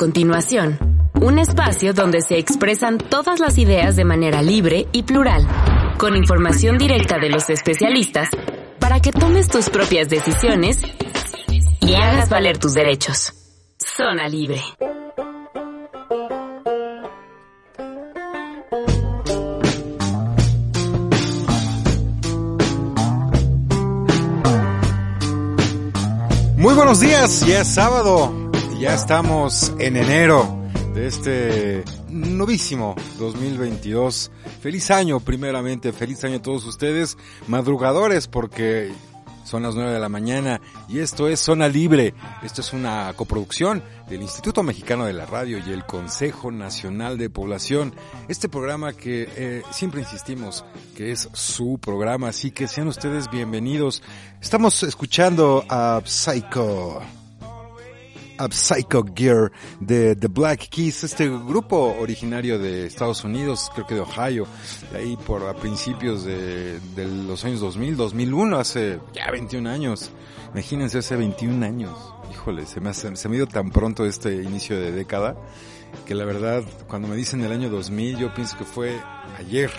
continuación, un espacio donde se expresan todas las ideas de manera libre y plural, con información directa de los especialistas para que tomes tus propias decisiones y hagas valer tus derechos. Zona Libre. Muy buenos días, ya es sábado, ya estamos en enero de este novísimo 2022. Feliz año primeramente, feliz año a todos ustedes, madrugadores porque son las 9 de la mañana y esto es Zona Libre. Esto es una coproducción del Instituto Mexicano de la Radio y el Consejo Nacional de Población. Este programa que eh, siempre insistimos que es su programa, así que sean ustedes bienvenidos. Estamos escuchando a Psycho. Psycho Gear de The Black Keys, este grupo originario de Estados Unidos, creo que de Ohio, de ahí por a principios de, los años 2000, 2001, hace ya 21 años. Imagínense hace 21 años. Híjole, se me, hace, se me dio tan pronto este inicio de década que la verdad, cuando me dicen el año 2000, yo pienso que fue ayer.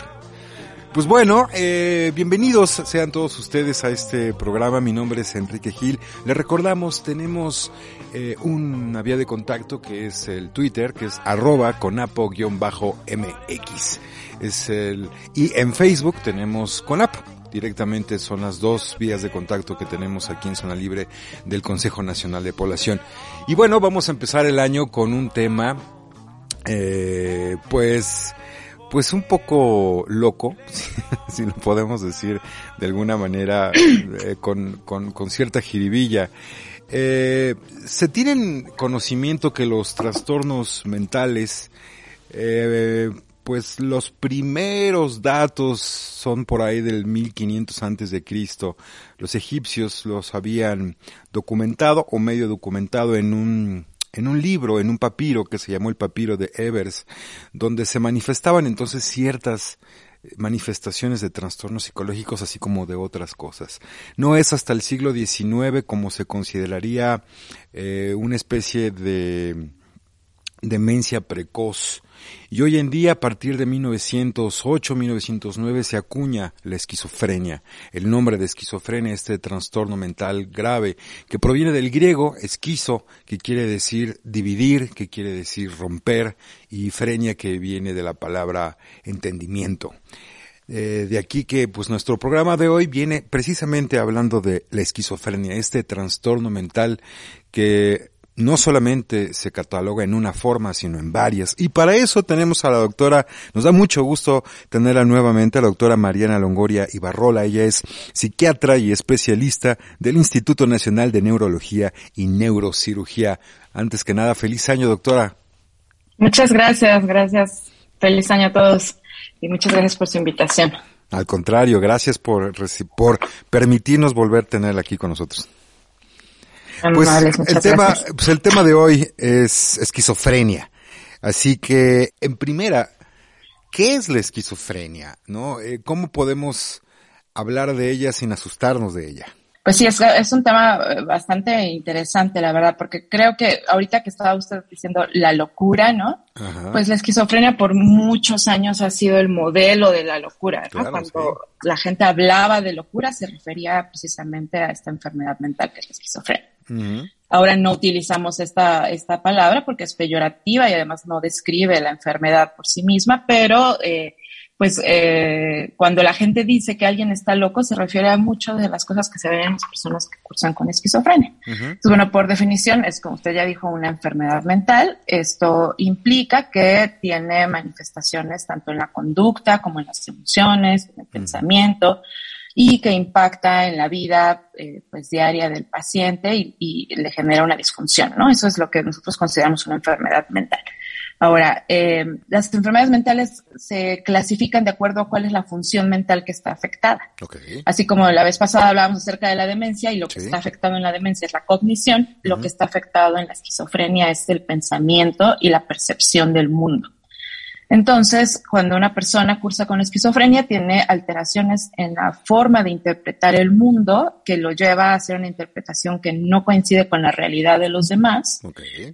Pues bueno, eh, bienvenidos sean todos ustedes a este programa. Mi nombre es Enrique Gil. Les recordamos, tenemos eh, una vía de contacto que es el Twitter, que es arroba conapo-mx. Es el, y en Facebook tenemos conapo. Directamente son las dos vías de contacto que tenemos aquí en Zona Libre del Consejo Nacional de Población. Y bueno, vamos a empezar el año con un tema, eh, pues, pues un poco loco, si lo podemos decir de alguna manera, eh, con, con, con, cierta jiribilla. Eh, se tienen conocimiento que los trastornos mentales, eh, pues los primeros datos son por ahí del 1500 antes de Cristo. Los egipcios los habían documentado o medio documentado en un en un libro, en un papiro que se llamó el papiro de Evers, donde se manifestaban entonces ciertas manifestaciones de trastornos psicológicos así como de otras cosas. No es hasta el siglo XIX como se consideraría eh, una especie de demencia precoz. Y hoy en día, a partir de 1908-1909, se acuña la esquizofrenia. El nombre de esquizofrenia, este trastorno mental grave, que proviene del griego esquizo, que quiere decir dividir, que quiere decir romper, y frenia, que viene de la palabra entendimiento. Eh, de aquí que pues nuestro programa de hoy viene precisamente hablando de la esquizofrenia, este trastorno mental que no solamente se cataloga en una forma, sino en varias. Y para eso tenemos a la doctora, nos da mucho gusto tenerla nuevamente, a la doctora Mariana Longoria Ibarrola. Ella es psiquiatra y especialista del Instituto Nacional de Neurología y Neurocirugía. Antes que nada, feliz año, doctora. Muchas gracias, gracias. Feliz año a todos y muchas gracias por su invitación. Al contrario, gracias por, por permitirnos volver a tenerla aquí con nosotros. Pues el tema, pues el tema de hoy es esquizofrenia. Así que, en primera, ¿qué es la esquizofrenia? ¿No? Eh, ¿Cómo podemos hablar de ella sin asustarnos de ella? Pues sí, es, es un tema bastante interesante, la verdad, porque creo que ahorita que estaba usted diciendo la locura, ¿no? Ajá. Pues la esquizofrenia por muchos años ha sido el modelo de la locura, ¿no? Claro, Cuando sí. la gente hablaba de locura se refería precisamente a esta enfermedad mental que es la esquizofrenia. Uh -huh. Ahora no utilizamos esta, esta palabra porque es peyorativa y además no describe la enfermedad por sí misma, pero eh, pues eh, cuando la gente dice que alguien está loco se refiere a muchas de las cosas que se ven en las personas que cursan con esquizofrenia. Uh -huh. Entonces, bueno, por definición es como usted ya dijo una enfermedad mental. Esto implica que tiene manifestaciones tanto en la conducta como en las emociones, en el uh -huh. pensamiento y que impacta en la vida eh, pues diaria del paciente y, y, le genera una disfunción, ¿no? Eso es lo que nosotros consideramos una enfermedad mental. Ahora, eh, las enfermedades mentales se clasifican de acuerdo a cuál es la función mental que está afectada. Okay. Así como la vez pasada hablábamos acerca de la demencia y lo que sí. está afectado en la demencia es la cognición, uh -huh. lo que está afectado en la esquizofrenia es el pensamiento y la percepción del mundo. Entonces, cuando una persona cursa con esquizofrenia, tiene alteraciones en la forma de interpretar el mundo que lo lleva a hacer una interpretación que no coincide con la realidad de los demás.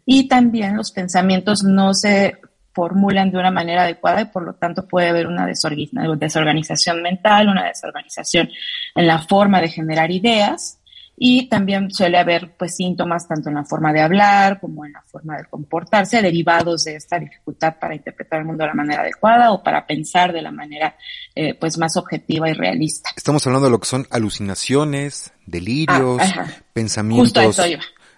Y también los pensamientos no se formulan de una manera adecuada y por lo tanto puede haber una desorganización mental, una desorganización en la forma de generar ideas y también suele haber pues síntomas tanto en la forma de hablar como en la forma de comportarse derivados de esta dificultad para interpretar el mundo de la manera adecuada o para pensar de la manera eh, pues más objetiva y realista. Estamos hablando de lo que son alucinaciones, delirios, ah, pensamientos.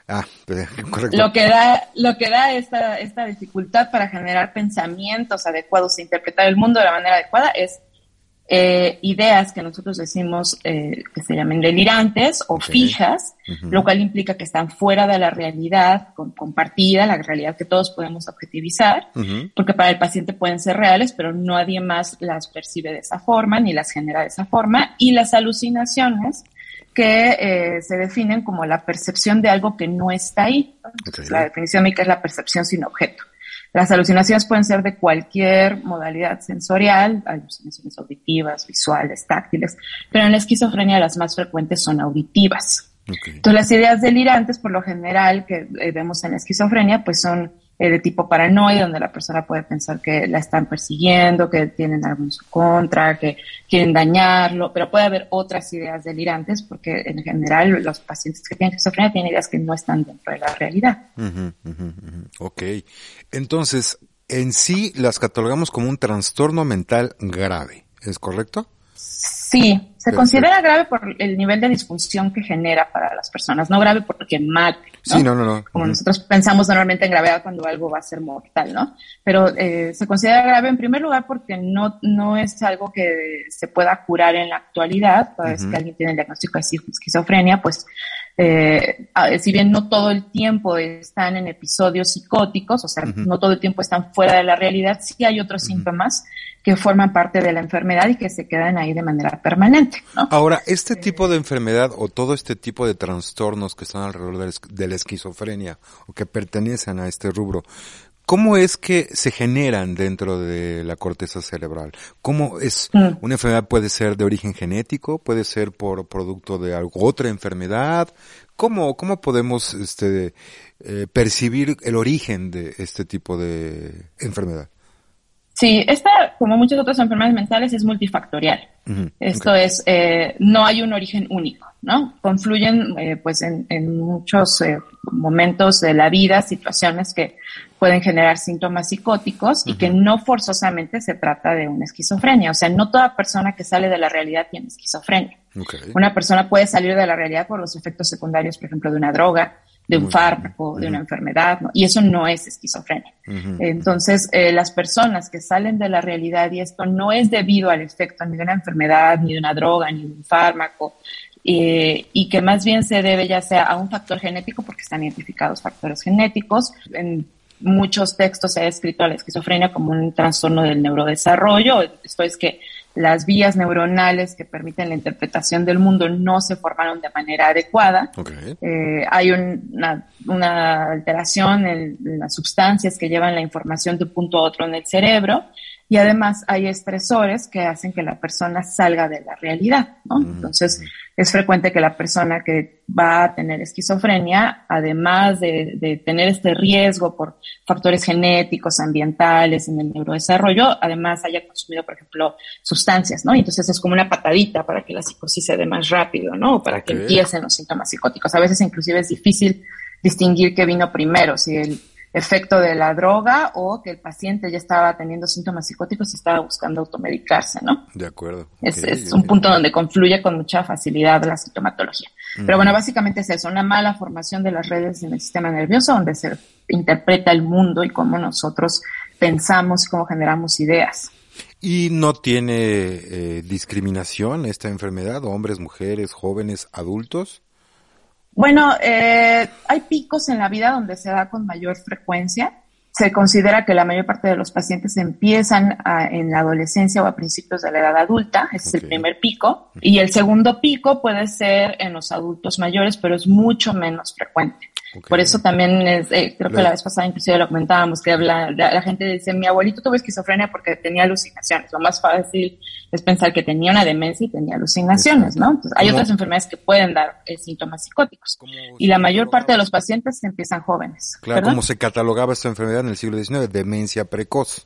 Ah, pues, correcto. Lo que da, lo que da esta, esta dificultad para generar pensamientos adecuados e interpretar el mundo de la manera adecuada es eh, ideas que nosotros decimos eh, que se llamen delirantes o fijas, lo cual implica que están fuera de la realidad compartida, la realidad que todos podemos objetivizar, porque para el paciente pueden ser reales, pero nadie más las percibe de esa forma ni las genera de esa forma. Y las alucinaciones que eh, se definen como la percepción de algo que no está ahí. La definición médica es la percepción sin objeto. Las alucinaciones pueden ser de cualquier modalidad sensorial, alucinaciones auditivas, visuales, táctiles, pero en la esquizofrenia las más frecuentes son auditivas. Entonces las ideas delirantes, por lo general, que eh, vemos en la esquizofrenia, pues son eh, de tipo paranoide, donde la persona puede pensar que la están persiguiendo, que tienen algo en su contra, que quieren dañarlo, pero puede haber otras ideas delirantes, porque en general los pacientes que tienen esquizofrenia tienen ideas que no están dentro de la realidad. Ok. Entonces, en sí las catalogamos como un trastorno mental grave, ¿es correcto? Sí, se considera grave por el nivel de disfunción que genera para las personas, no grave porque mate. Sí, no, no, no. Como nosotros pensamos normalmente en gravedad cuando algo va a ser mortal, ¿no? Pero eh, se considera grave en primer lugar porque no, no es algo que se pueda curar en la actualidad. Cada vez que alguien tiene el diagnóstico de esquizofrenia, pues eh, si bien no todo el tiempo están en episodios psicóticos, o sea, no todo el tiempo están fuera de la realidad, sí hay otros síntomas que forman parte de la enfermedad y que se quedan ahí de manera permanente. Ahora, este tipo de enfermedad o todo este tipo de trastornos que están alrededor de la esquizofrenia o que pertenecen a este rubro, ¿Cómo es que se generan dentro de la corteza cerebral? ¿Cómo es mm. una enfermedad puede ser de origen genético, puede ser por producto de algo, otra enfermedad? ¿Cómo, cómo podemos este, eh, percibir el origen de este tipo de enfermedad? Sí, esta, como muchas otras enfermedades mentales, es multifactorial. Esto es, eh, no hay un origen único, ¿no? Confluyen, eh, pues, en, en muchos eh, momentos de la vida, situaciones que pueden generar síntomas psicóticos y que no forzosamente se trata de una esquizofrenia. O sea, no toda persona que sale de la realidad tiene esquizofrenia. Una persona puede salir de la realidad por los efectos secundarios, por ejemplo, de una droga, de un fármaco, de una enfermedad, ¿no? y eso no es esquizofrenia. Entonces, eh, las personas que salen de la realidad, y esto no es debido al efecto ni de una enfermedad, ni de una droga, ni de un fármaco, eh, y que más bien se debe ya sea a un factor genético, porque están identificados factores genéticos. En muchos textos se ha escrito a la esquizofrenia como un trastorno del neurodesarrollo, esto es que las vías neuronales que permiten la interpretación del mundo no se formaron de manera adecuada. Eh, hay una, una, alteración en, las sustancias que llevan la información de un punto a otro en el cerebro y además hay estresores que hacen que la persona salga de la realidad. ¿no? Entonces, es frecuente que la persona que va a tener esquizofrenia, además de, tener este riesgo por factores genéticos, ambientales, en el neurodesarrollo, además haya consumido, por ejemplo, sustancias, ¿no? Y entonces es como una patadita para que la psicosis se dé más rápido, ¿no? O para que empiecen los síntomas psicóticos. A veces inclusive es difícil distinguir qué vino primero, si el efecto de la droga o que el paciente ya estaba teniendo síntomas psicóticos y estaba buscando automedicarse, ¿no? De acuerdo. Es, un punto donde confluye con mucha facilidad la sintomatología. Pero bueno, básicamente es eso, una mala formación de las redes en el sistema nervioso donde se interpreta el mundo y cómo nosotros pensamos y cómo generamos ideas. ¿Y no tiene eh, discriminación esta enfermedad? ¿Hombres, mujeres, jóvenes, adultos? Bueno, eh, hay picos en la vida donde se da con mayor frecuencia. Se considera que la mayor parte de los pacientes empiezan en la adolescencia o a principios de la edad adulta, ese es el primer pico, y el segundo pico puede ser en los adultos mayores, pero es mucho menos frecuente. Por eso también es, eh, creo que la vez pasada inclusive lo comentábamos, que la, la, gente dice, mi abuelito tuvo esquizofrenia porque tenía alucinaciones. Lo más fácil es pensar que tenía una demencia y tenía alucinaciones, ¿no? Entonces, hay otras enfermedades que pueden dar eh, síntomas psicóticos. Y la mayor parte de los pacientes empiezan jóvenes. Claro, como se catalogaba esta enfermedad en el siglo XIX, demencia precoz.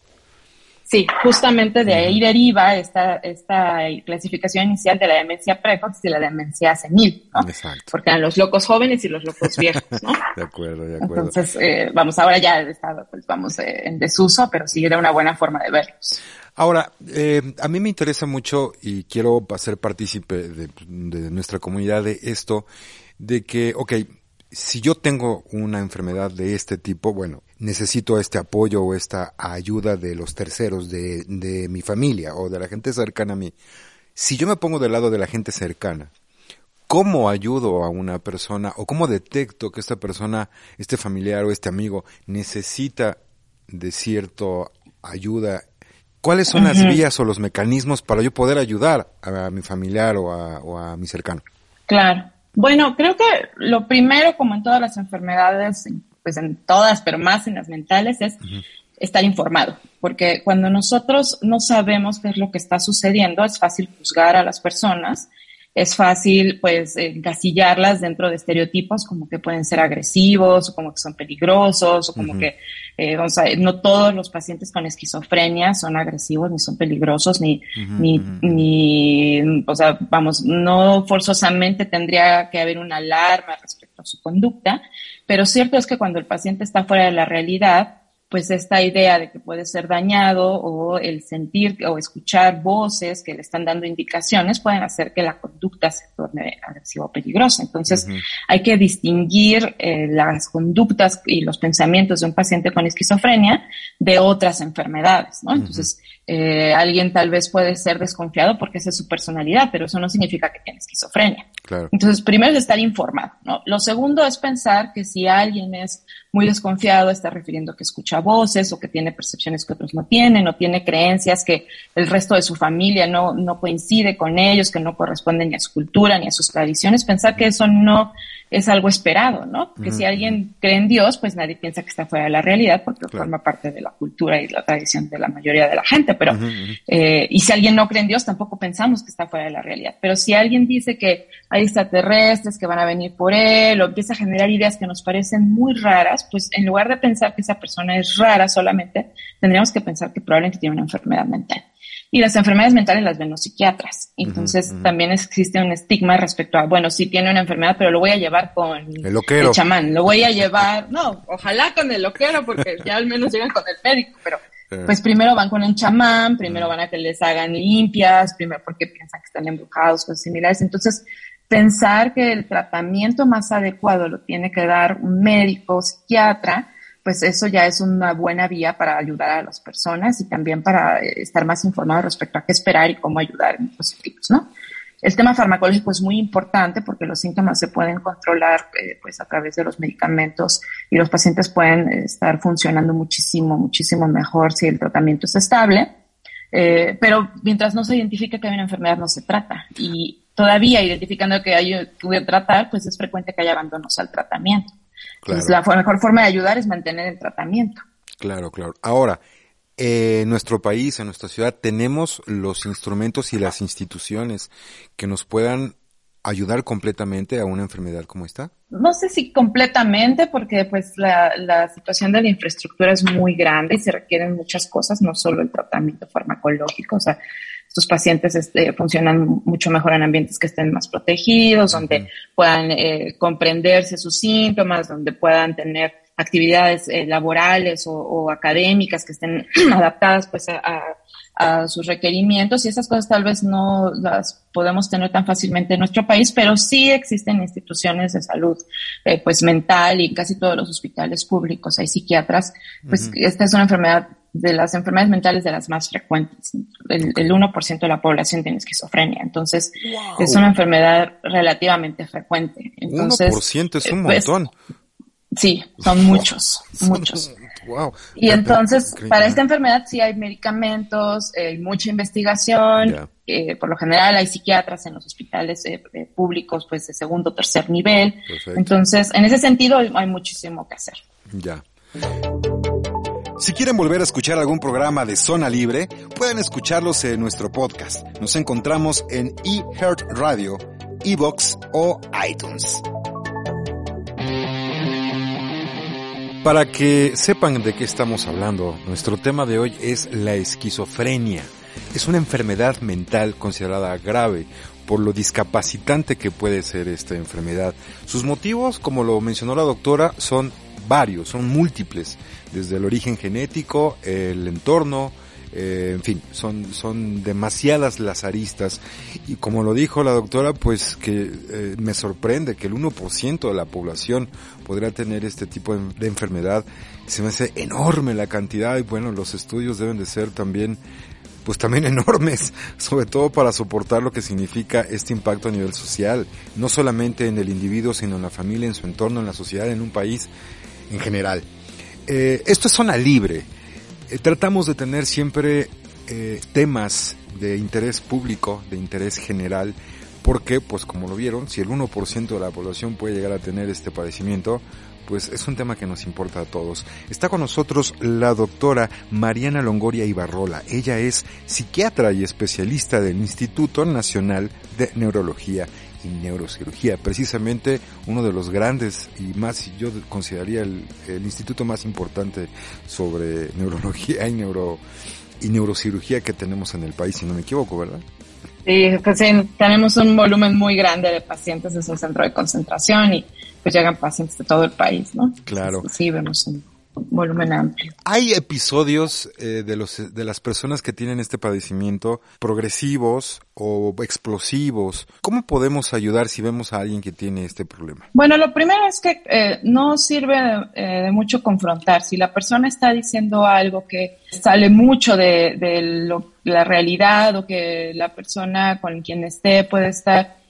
Sí, justamente de ahí deriva esta, esta clasificación inicial de la demencia precoz y la demencia senil, ¿no? Exacto. Porque eran los locos jóvenes y los locos viejos, ¿no? de acuerdo, de acuerdo. Entonces, eh, vamos, ahora ya está, pues vamos eh, en desuso, pero sí era una buena forma de verlos. Ahora, eh, a mí me interesa mucho y quiero ser partícipe de, de nuestra comunidad de esto, de que, ok, si yo tengo una enfermedad de este tipo, bueno, necesito este apoyo o esta ayuda de los terceros, de, de mi familia o de la gente cercana a mí. Si yo me pongo del lado de la gente cercana, ¿cómo ayudo a una persona o cómo detecto que esta persona, este familiar o este amigo necesita de cierta ayuda? ¿Cuáles son las vías o los mecanismos para yo poder ayudar a, mi familiar o a, o a mi cercano? Claro. Bueno, creo que lo primero, como en todas las enfermedades, pues en todas, pero más en las mentales, es estar informado. Porque cuando nosotros no sabemos qué es lo que está sucediendo, es fácil juzgar a las personas es fácil pues encasillarlas dentro de estereotipos como que pueden ser agresivos o como que son peligrosos o como que eh, vamos a, no todos los pacientes con esquizofrenia son agresivos ni son peligrosos ni ni, ni o sea vamos no forzosamente tendría que haber una alarma respecto a su conducta pero cierto es que cuando el paciente está fuera de la realidad pues esta idea de que puede ser dañado o el sentir o escuchar voces que le están dando indicaciones pueden hacer que la conducta se torne agresiva o peligrosa. Entonces hay que distinguir eh, las conductas y los pensamientos de un paciente con esquizofrenia de otras enfermedades, ¿no? Entonces eh, alguien tal vez puede ser desconfiado porque esa es su personalidad, pero eso no significa que tiene esquizofrenia. Entonces, primero es estar informado, ¿no? Lo segundo es pensar que si alguien es muy desconfiado, está refiriendo que escucha voces o que tiene percepciones que otros no tienen o tiene creencias que el resto de su familia no, no coincide con ellos, que no corresponden ni a su cultura ni a sus tradiciones, pensar que eso no es algo esperado, ¿no? Que si alguien cree en Dios, pues nadie piensa que está fuera de la realidad porque forma parte de la cultura y la tradición de la mayoría de la gente, pero, eh, y si alguien no cree en Dios, tampoco pensamos que está fuera de la realidad. Pero si alguien dice que hay extraterrestres que van a venir por él o empieza a generar ideas que nos parecen muy raras, pues en lugar de pensar que esa persona es rara solamente, tendríamos que pensar que probablemente tiene una enfermedad mental. Y las enfermedades mentales las ven los psiquiatras. Entonces también existe un estigma respecto a, bueno, sí tiene una enfermedad, pero lo voy a llevar con el, loquero. chamán. Lo voy a llevar, no, ojalá con el loquero, porque ya al menos llegan con el médico, pero pues primero van con el chamán, primero van a que les hagan limpias, primero porque piensan que están embrujados, cosas similares. Entonces, pensar que el tratamiento más adecuado lo tiene que dar un médico, psiquiatra, pues eso ya es una buena vía para ayudar a las personas y también para eh, estar más informados respecto a qué esperar y cómo ayudar en estos sitios, ¿no? El tema farmacológico es muy importante porque los síntomas se pueden controlar eh, pues a través de los medicamentos y los pacientes pueden estar funcionando muchísimo, muchísimo mejor si el tratamiento es estable. Eh, pero mientras no se identifique que hay una enfermedad no se trata y todavía identificando que hay que tratar, pues es frecuente que haya abandonos al tratamiento la mejor forma de ayudar es mantener el tratamiento. Claro, claro. Ahora, en nuestro país, en nuestra ciudad, tenemos los instrumentos y las instituciones que nos puedan ayudar completamente a una enfermedad como esta? No sé si completamente, porque pues la, la, situación de la infraestructura es muy grande y se requieren muchas cosas, no solo el tratamiento farmacológico, o sea, estos pacientes este, funcionan mucho mejor en ambientes que estén más protegidos, donde puedan eh, comprenderse sus síntomas, donde puedan tener actividades eh, laborales o, académicas que estén adaptadas pues a, sus requerimientos y esas cosas tal vez no las podemos tener tan fácilmente en nuestro país, pero sí existen instituciones de salud eh, pues mental y casi todos los hospitales públicos hay psiquiatras, pues esta es una enfermedad de las enfermedades mentales de las más frecuentes. El, 1% de la población tiene esquizofrenia, entonces es una enfermedad relativamente frecuente. Entonces, 1% es un pues, montón. Sí, son muchos, muchos. Wow. Y entonces, para esta enfermedad sí hay medicamentos, hay mucha investigación. por lo general hay psiquiatras en los hospitales públicos, pues de segundo o tercer nivel. Entonces, en ese sentido hay muchísimo que hacer. Ya. Si quieren volver a escuchar algún programa de Zona Libre, pueden escucharlos en nuestro podcast. Nos encontramos en eHeart Radio, Evox o iTunes. Para que sepan de qué estamos hablando, nuestro tema de hoy es la esquizofrenia. Es una enfermedad mental considerada grave por lo discapacitante que puede ser esta enfermedad. Sus motivos, como lo mencionó la doctora, son varios, son múltiples, desde el origen genético, el entorno, eh, en fin, son, son demasiadas las aristas. Y como lo dijo la doctora, pues que eh, me sorprende que el 1% de la población podría tener este tipo de, enfermedad. Se me hace enorme la cantidad y bueno, los estudios deben de ser también pues también enormes, sobre todo para soportar lo que significa este impacto a nivel social, no solamente en el individuo, sino en la familia, en su entorno, en la sociedad, en un país en general. Eh, esto es zona libre. Eh, tratamos de tener siempre eh, temas de interés público, de interés general, porque, pues como lo vieron, si el 1% de la población puede llegar a tener este padecimiento, pues es un tema que nos importa a todos. Está con nosotros la doctora Mariana Longoria Ibarrola. Ella es psiquiatra y especialista del Instituto Nacional de Neurología y neurocirugía, precisamente uno de los grandes y más, yo consideraría el, instituto más importante sobre neurología y neuro y neurocirugía que tenemos en el país, si no me equivoco, ¿verdad? Sí, pues tenemos un volumen muy grande de pacientes, es un centro de concentración y pues llegan pacientes de todo el país, ¿no? Claro. sí, vemos un volumen amplio. Hay episodios eh, de los de las personas que tienen este padecimiento progresivos o explosivos. ¿Cómo podemos ayudar si vemos a alguien que tiene este problema? Bueno, lo primero es que eh, no sirve eh, de mucho confrontar. Si la persona está diciendo algo que sale mucho de, de la realidad o que la persona con quien esté puede estar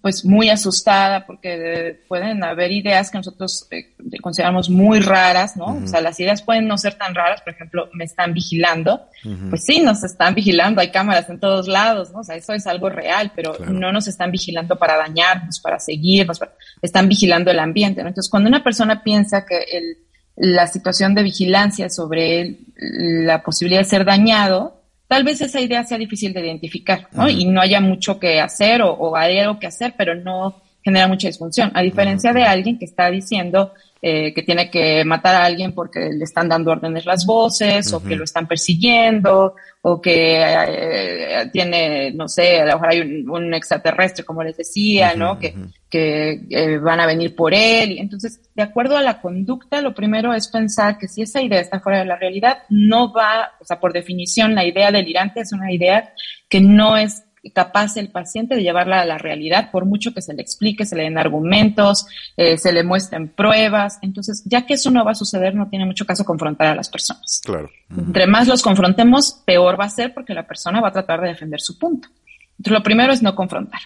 pues muy asustada porque pueden haber ideas que nosotros eh, consideramos muy raras, ¿no? O sea, las ideas pueden no ser tan raras, por ejemplo, me están vigilando. Pues sí, nos están vigilando, hay cámaras en todos lados, ¿no? O sea, eso es algo real, pero no nos están vigilando para dañarnos, para seguirnos, están vigilando el ambiente, ¿no? Entonces, cuando una persona piensa que el, la situación de vigilancia sobre la posibilidad de ser dañado, tal vez esa idea sea difícil de identificar, ¿no? Y no haya mucho que hacer o, o hay algo que hacer, pero no genera mucha disfunción. A diferencia de alguien que está diciendo, eh, que tiene que matar a alguien porque le están dando órdenes las voces o que lo están persiguiendo o que eh, tiene, no sé, a lo mejor hay un, extraterrestre, como les decía, ¿no? Que, que eh, van a venir por él. Entonces, de acuerdo a la conducta, lo primero es pensar que si esa idea está fuera de la realidad, no va, o sea, por definición, la idea delirante es una idea que no es capaz el paciente de llevarla a la realidad, por mucho que se le explique, se le den argumentos, eh, se le muestren pruebas. Entonces, ya que eso no va a suceder, no tiene mucho caso confrontar a las personas. Claro. Entre más los confrontemos, peor va a ser porque la persona va a tratar de defender su punto. Entonces, lo primero es no confrontar.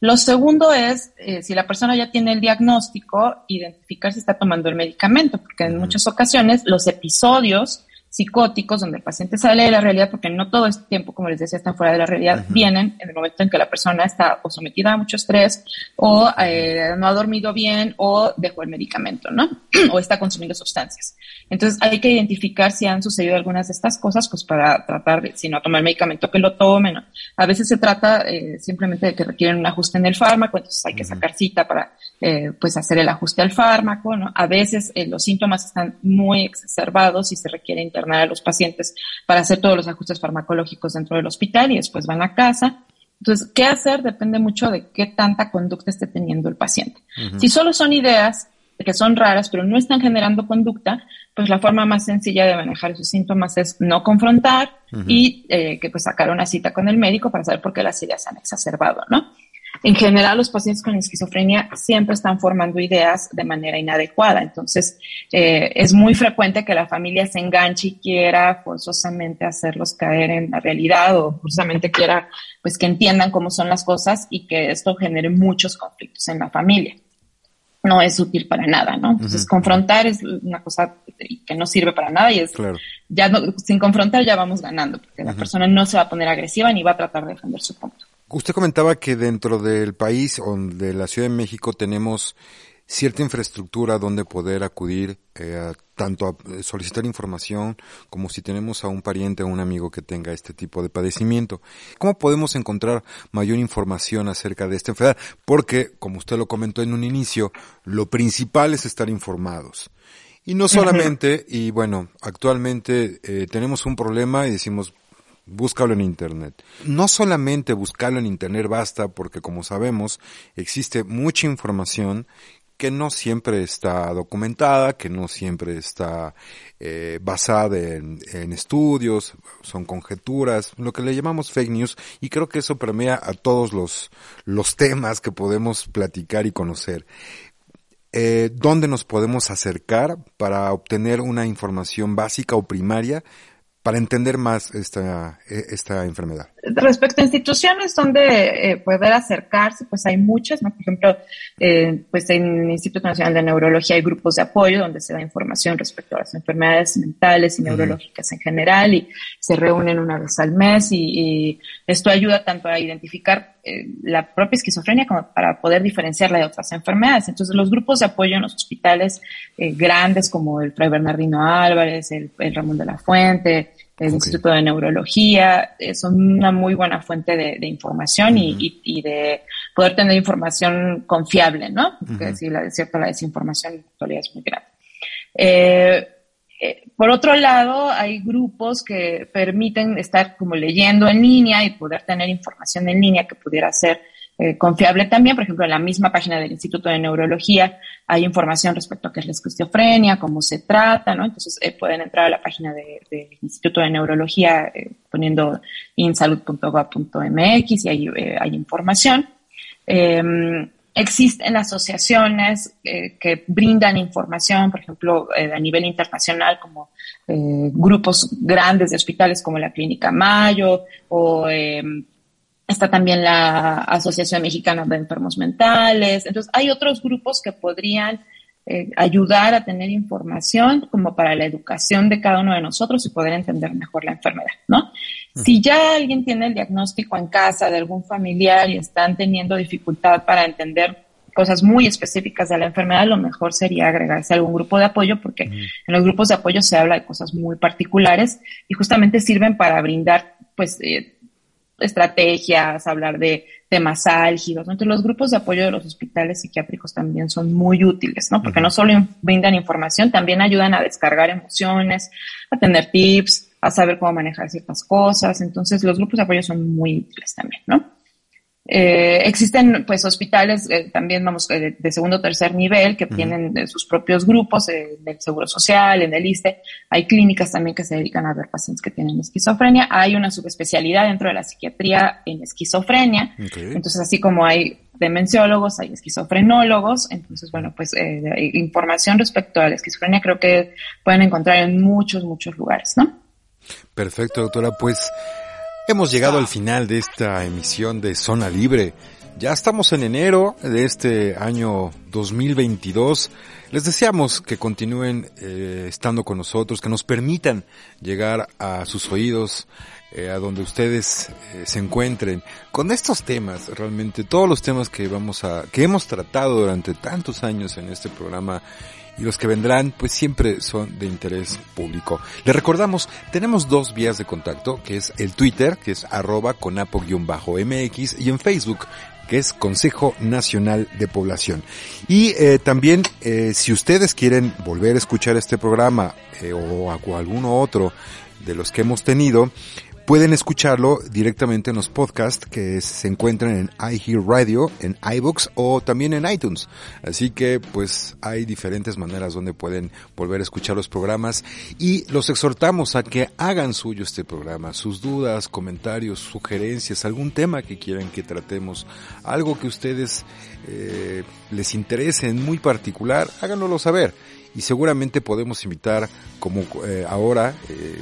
Lo segundo es, eh, si la persona ya tiene el diagnóstico, identificar si está tomando el medicamento, porque en muchas ocasiones los episodios psicóticos donde el paciente sale de la realidad, porque no todo este tiempo, como les decía, está fuera de la realidad, vienen en el momento en que la persona está o sometida a mucho estrés o eh, no ha dormido bien o dejó el medicamento, ¿no? o está consumiendo sustancias. Entonces hay que identificar si han sucedido algunas de estas cosas, pues para tratar de, si no toma el medicamento, que lo tome. A veces se trata eh, simplemente de que requieren un ajuste en el fármaco, entonces hay que sacar cita para eh, pues hacer el ajuste al fármaco, ¿no? A veces eh, los síntomas están muy exacerbados y se requiere internar a los pacientes para hacer todos los ajustes farmacológicos dentro del hospital y después van a casa. Entonces, ¿qué hacer? Depende mucho de qué tanta conducta esté teniendo el paciente. Si solo son ideas que son raras, pero no están generando conducta, pues la forma más sencilla de manejar esos síntomas es no confrontar y eh, que pues sacar una cita con el médico para saber por qué las ideas han exacerbado, ¿no? En general, los pacientes con esquizofrenia siempre están formando ideas de manera inadecuada. Entonces, eh, es muy frecuente que la familia se enganche y quiera forzosamente hacerlos caer en la realidad o forzosamente quiera, pues, que entiendan cómo son las cosas y que esto genere muchos conflictos en la familia. no es útil para nada, ¿no? Entonces, confrontar es una cosa que no sirve para nada y es, ya sin confrontar ya vamos ganando, porque la persona no se va a poner agresiva ni va a tratar de defender su punto. Usted comentaba que dentro del país o de la Ciudad de México tenemos cierta infraestructura donde poder acudir eh, tanto a eh, solicitar información como si tenemos a un pariente o un amigo que tenga este tipo de padecimiento. ¿Cómo podemos encontrar mayor información acerca de esta enfermedad? Porque, como usted lo comentó en un inicio, lo principal es estar informados. Y no solamente, y bueno, actualmente eh, tenemos un problema y decimos, búscalo en Internet. No solamente buscarlo en Internet basta porque como sabemos existe mucha información que no siempre está documentada, que no siempre está eh, basada en, estudios, son conjeturas, lo que le llamamos fake news, y creo que eso permea a todos los, los temas que podemos platicar y conocer. Eh, ¿Dónde nos podemos acercar para obtener una información básica o primaria para entender más esta, e, esta enfermedad? Respecto a instituciones donde eh, poder acercarse, pues hay muchas, ¿no? Por ejemplo, eh, pues en el Instituto Nacional de Neurología hay grupos de apoyo donde se da información respecto a las enfermedades mentales y neurológicas en general y se reúnen una vez al mes y, esto ayuda tanto a identificar eh, la propia esquizofrenia como para poder diferenciarla de otras enfermedades. Entonces, los grupos de apoyo en los hospitales grandes como el Fray Bernardino Álvarez, el, el Ramón de la Fuente, el Instituto de Neurología, eh, son una muy buena fuente de, información y, de poder tener información confiable, ¿no? Porque si la, cierto, la desinformación todavía es muy grande. Eh, por otro lado, hay grupos que permiten estar como leyendo en línea y poder tener información en línea que pudiera ser eh, confiable también. Por ejemplo, en la misma página del Instituto de Neurología hay información respecto a qué es la esquizofrenia, cómo se trata, ¿no? Entonces eh, pueden entrar a la página del Instituto de Neurología eh, poniendo insalud.gov.mx y ahí hay información. Em, existen asociaciones que brindan información, por ejemplo, a nivel internacional, como grupos grandes de hospitales como la Clínica Mayo o em, Está también la Asociación Mexicana de Enfermos Mentales. Entonces, hay otros grupos que podrían eh, ayudar a tener información como para la educación de cada uno de nosotros y poder entender mejor la enfermedad, ¿no? Si ya alguien tiene el diagnóstico en casa de algún familiar y están teniendo dificultad para entender cosas muy específicas de la enfermedad, lo mejor sería agregarse a algún grupo de apoyo porque en los grupos de apoyo se habla de cosas muy particulares y justamente sirven para brindar pues eh, estrategias, hablar de temas álgidos. Entonces, los grupos de apoyo de los hospitales psiquiátricos también son muy útiles, ¿no? Porque no solo brindan información, también ayudan a descargar emociones, a tener tips, a saber cómo manejar ciertas cosas. Entonces, los grupos de apoyo son muy útiles también, ¿no? Eh, existen pues hospitales eh, también vamos eh, de, segundo o tercer nivel que tienen sus propios grupos del Seguro Social, en el ISTE. Hay clínicas también que se dedican a ver pacientes que tienen esquizofrenia. Hay una subespecialidad dentro de la psiquiatría en esquizofrenia. Entonces, así como hay demenciólogos, hay esquizofrenólogos. Entonces, bueno, pues información respecto a la esquizofrenia creo que pueden encontrar en muchos, muchos lugares, ¿no? Perfecto, doctora. Pues Hemos llegado al final de esta emisión de Zona Libre. Ya estamos en enero de este año 2022. Les deseamos que continúen eh, estando con nosotros, que nos permitan llegar a sus oídos, eh, a donde ustedes eh, se encuentren, con estos temas, realmente todos los temas que vamos a, que hemos tratado durante tantos años en este programa y los que vendrán pues siempre son de interés público. Le recordamos, tenemos dos vías de contacto, que es el Twitter, que es arroba conapo-mx y en Facebook, que es Consejo Nacional de Población. Y eh, también, eh, si ustedes quieren volver a escuchar este programa eh, o, o alguno otro de los que hemos tenido, Pueden escucharlo directamente en los podcasts que se encuentran en iHear Radio, en iBooks o también en iTunes. Así que pues hay diferentes maneras donde pueden volver a escuchar los programas y los exhortamos a que hagan suyo este programa, sus dudas, comentarios, sugerencias, algún tema que quieran que tratemos, algo que ustedes eh, les interese en muy particular, háganoslo saber y seguramente podemos invitar, como eh, ahora eh,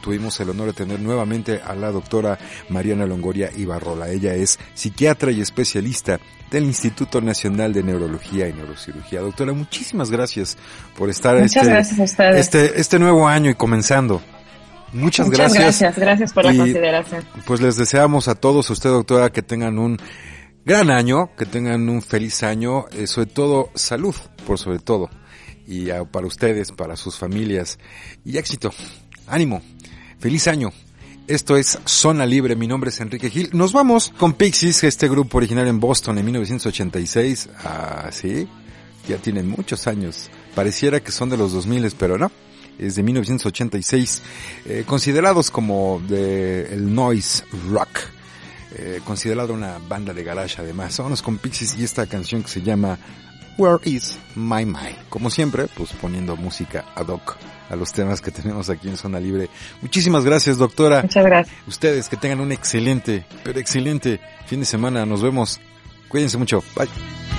tuvimos el honor de tener nuevamente a la doctora Mariana Longoria Ibarrola. Ella es psiquiatra y especialista del Instituto Nacional de Neurología y Neurocirugía. Doctora, muchísimas gracias por estar este, este, este nuevo año y comenzando. Muchas, Muchas gracias. gracias, por la consideración. Pues les deseamos a todos, a usted doctora, que tengan un gran año, que tengan un feliz año, eh, sobre todo salud, por sobre todo, y para ustedes, para sus familias, y éxito, ánimo, feliz año. Esto es Zona Libre, mi nombre es Enrique Gil. Nos vamos con Pixies, este grupo originario en Boston en 1986. Ah, sí, ya tienen muchos años. Pareciera que son de los 2000, pero no es de 1986, eh, considerados como de el noise rock, eh, considerado una banda de garage además. Vámonos con Pixies y esta canción que se llama Where is My Mind? Como siempre, pues poniendo música ad hoc a los temas que tenemos aquí en Zona Libre. Muchísimas gracias, doctora. Muchas gracias. Ustedes que tengan un excelente, pero excelente fin de semana. Nos vemos. Cuídense mucho. Bye.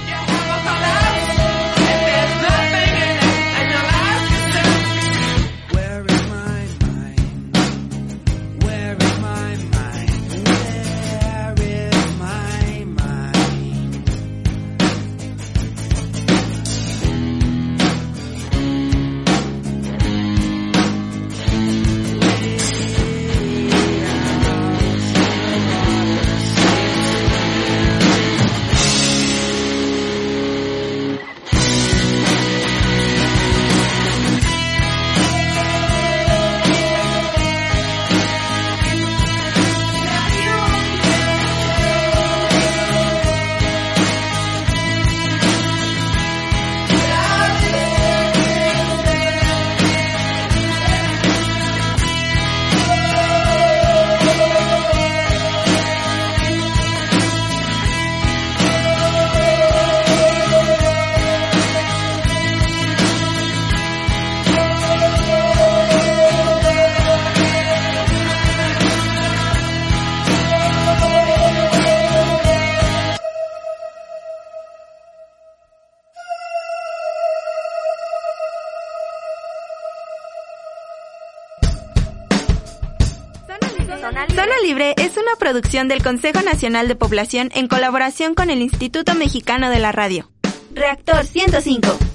Producción del Consejo Nacional de Población en colaboración con el Instituto Mexicano de la Radio. Reactor 105.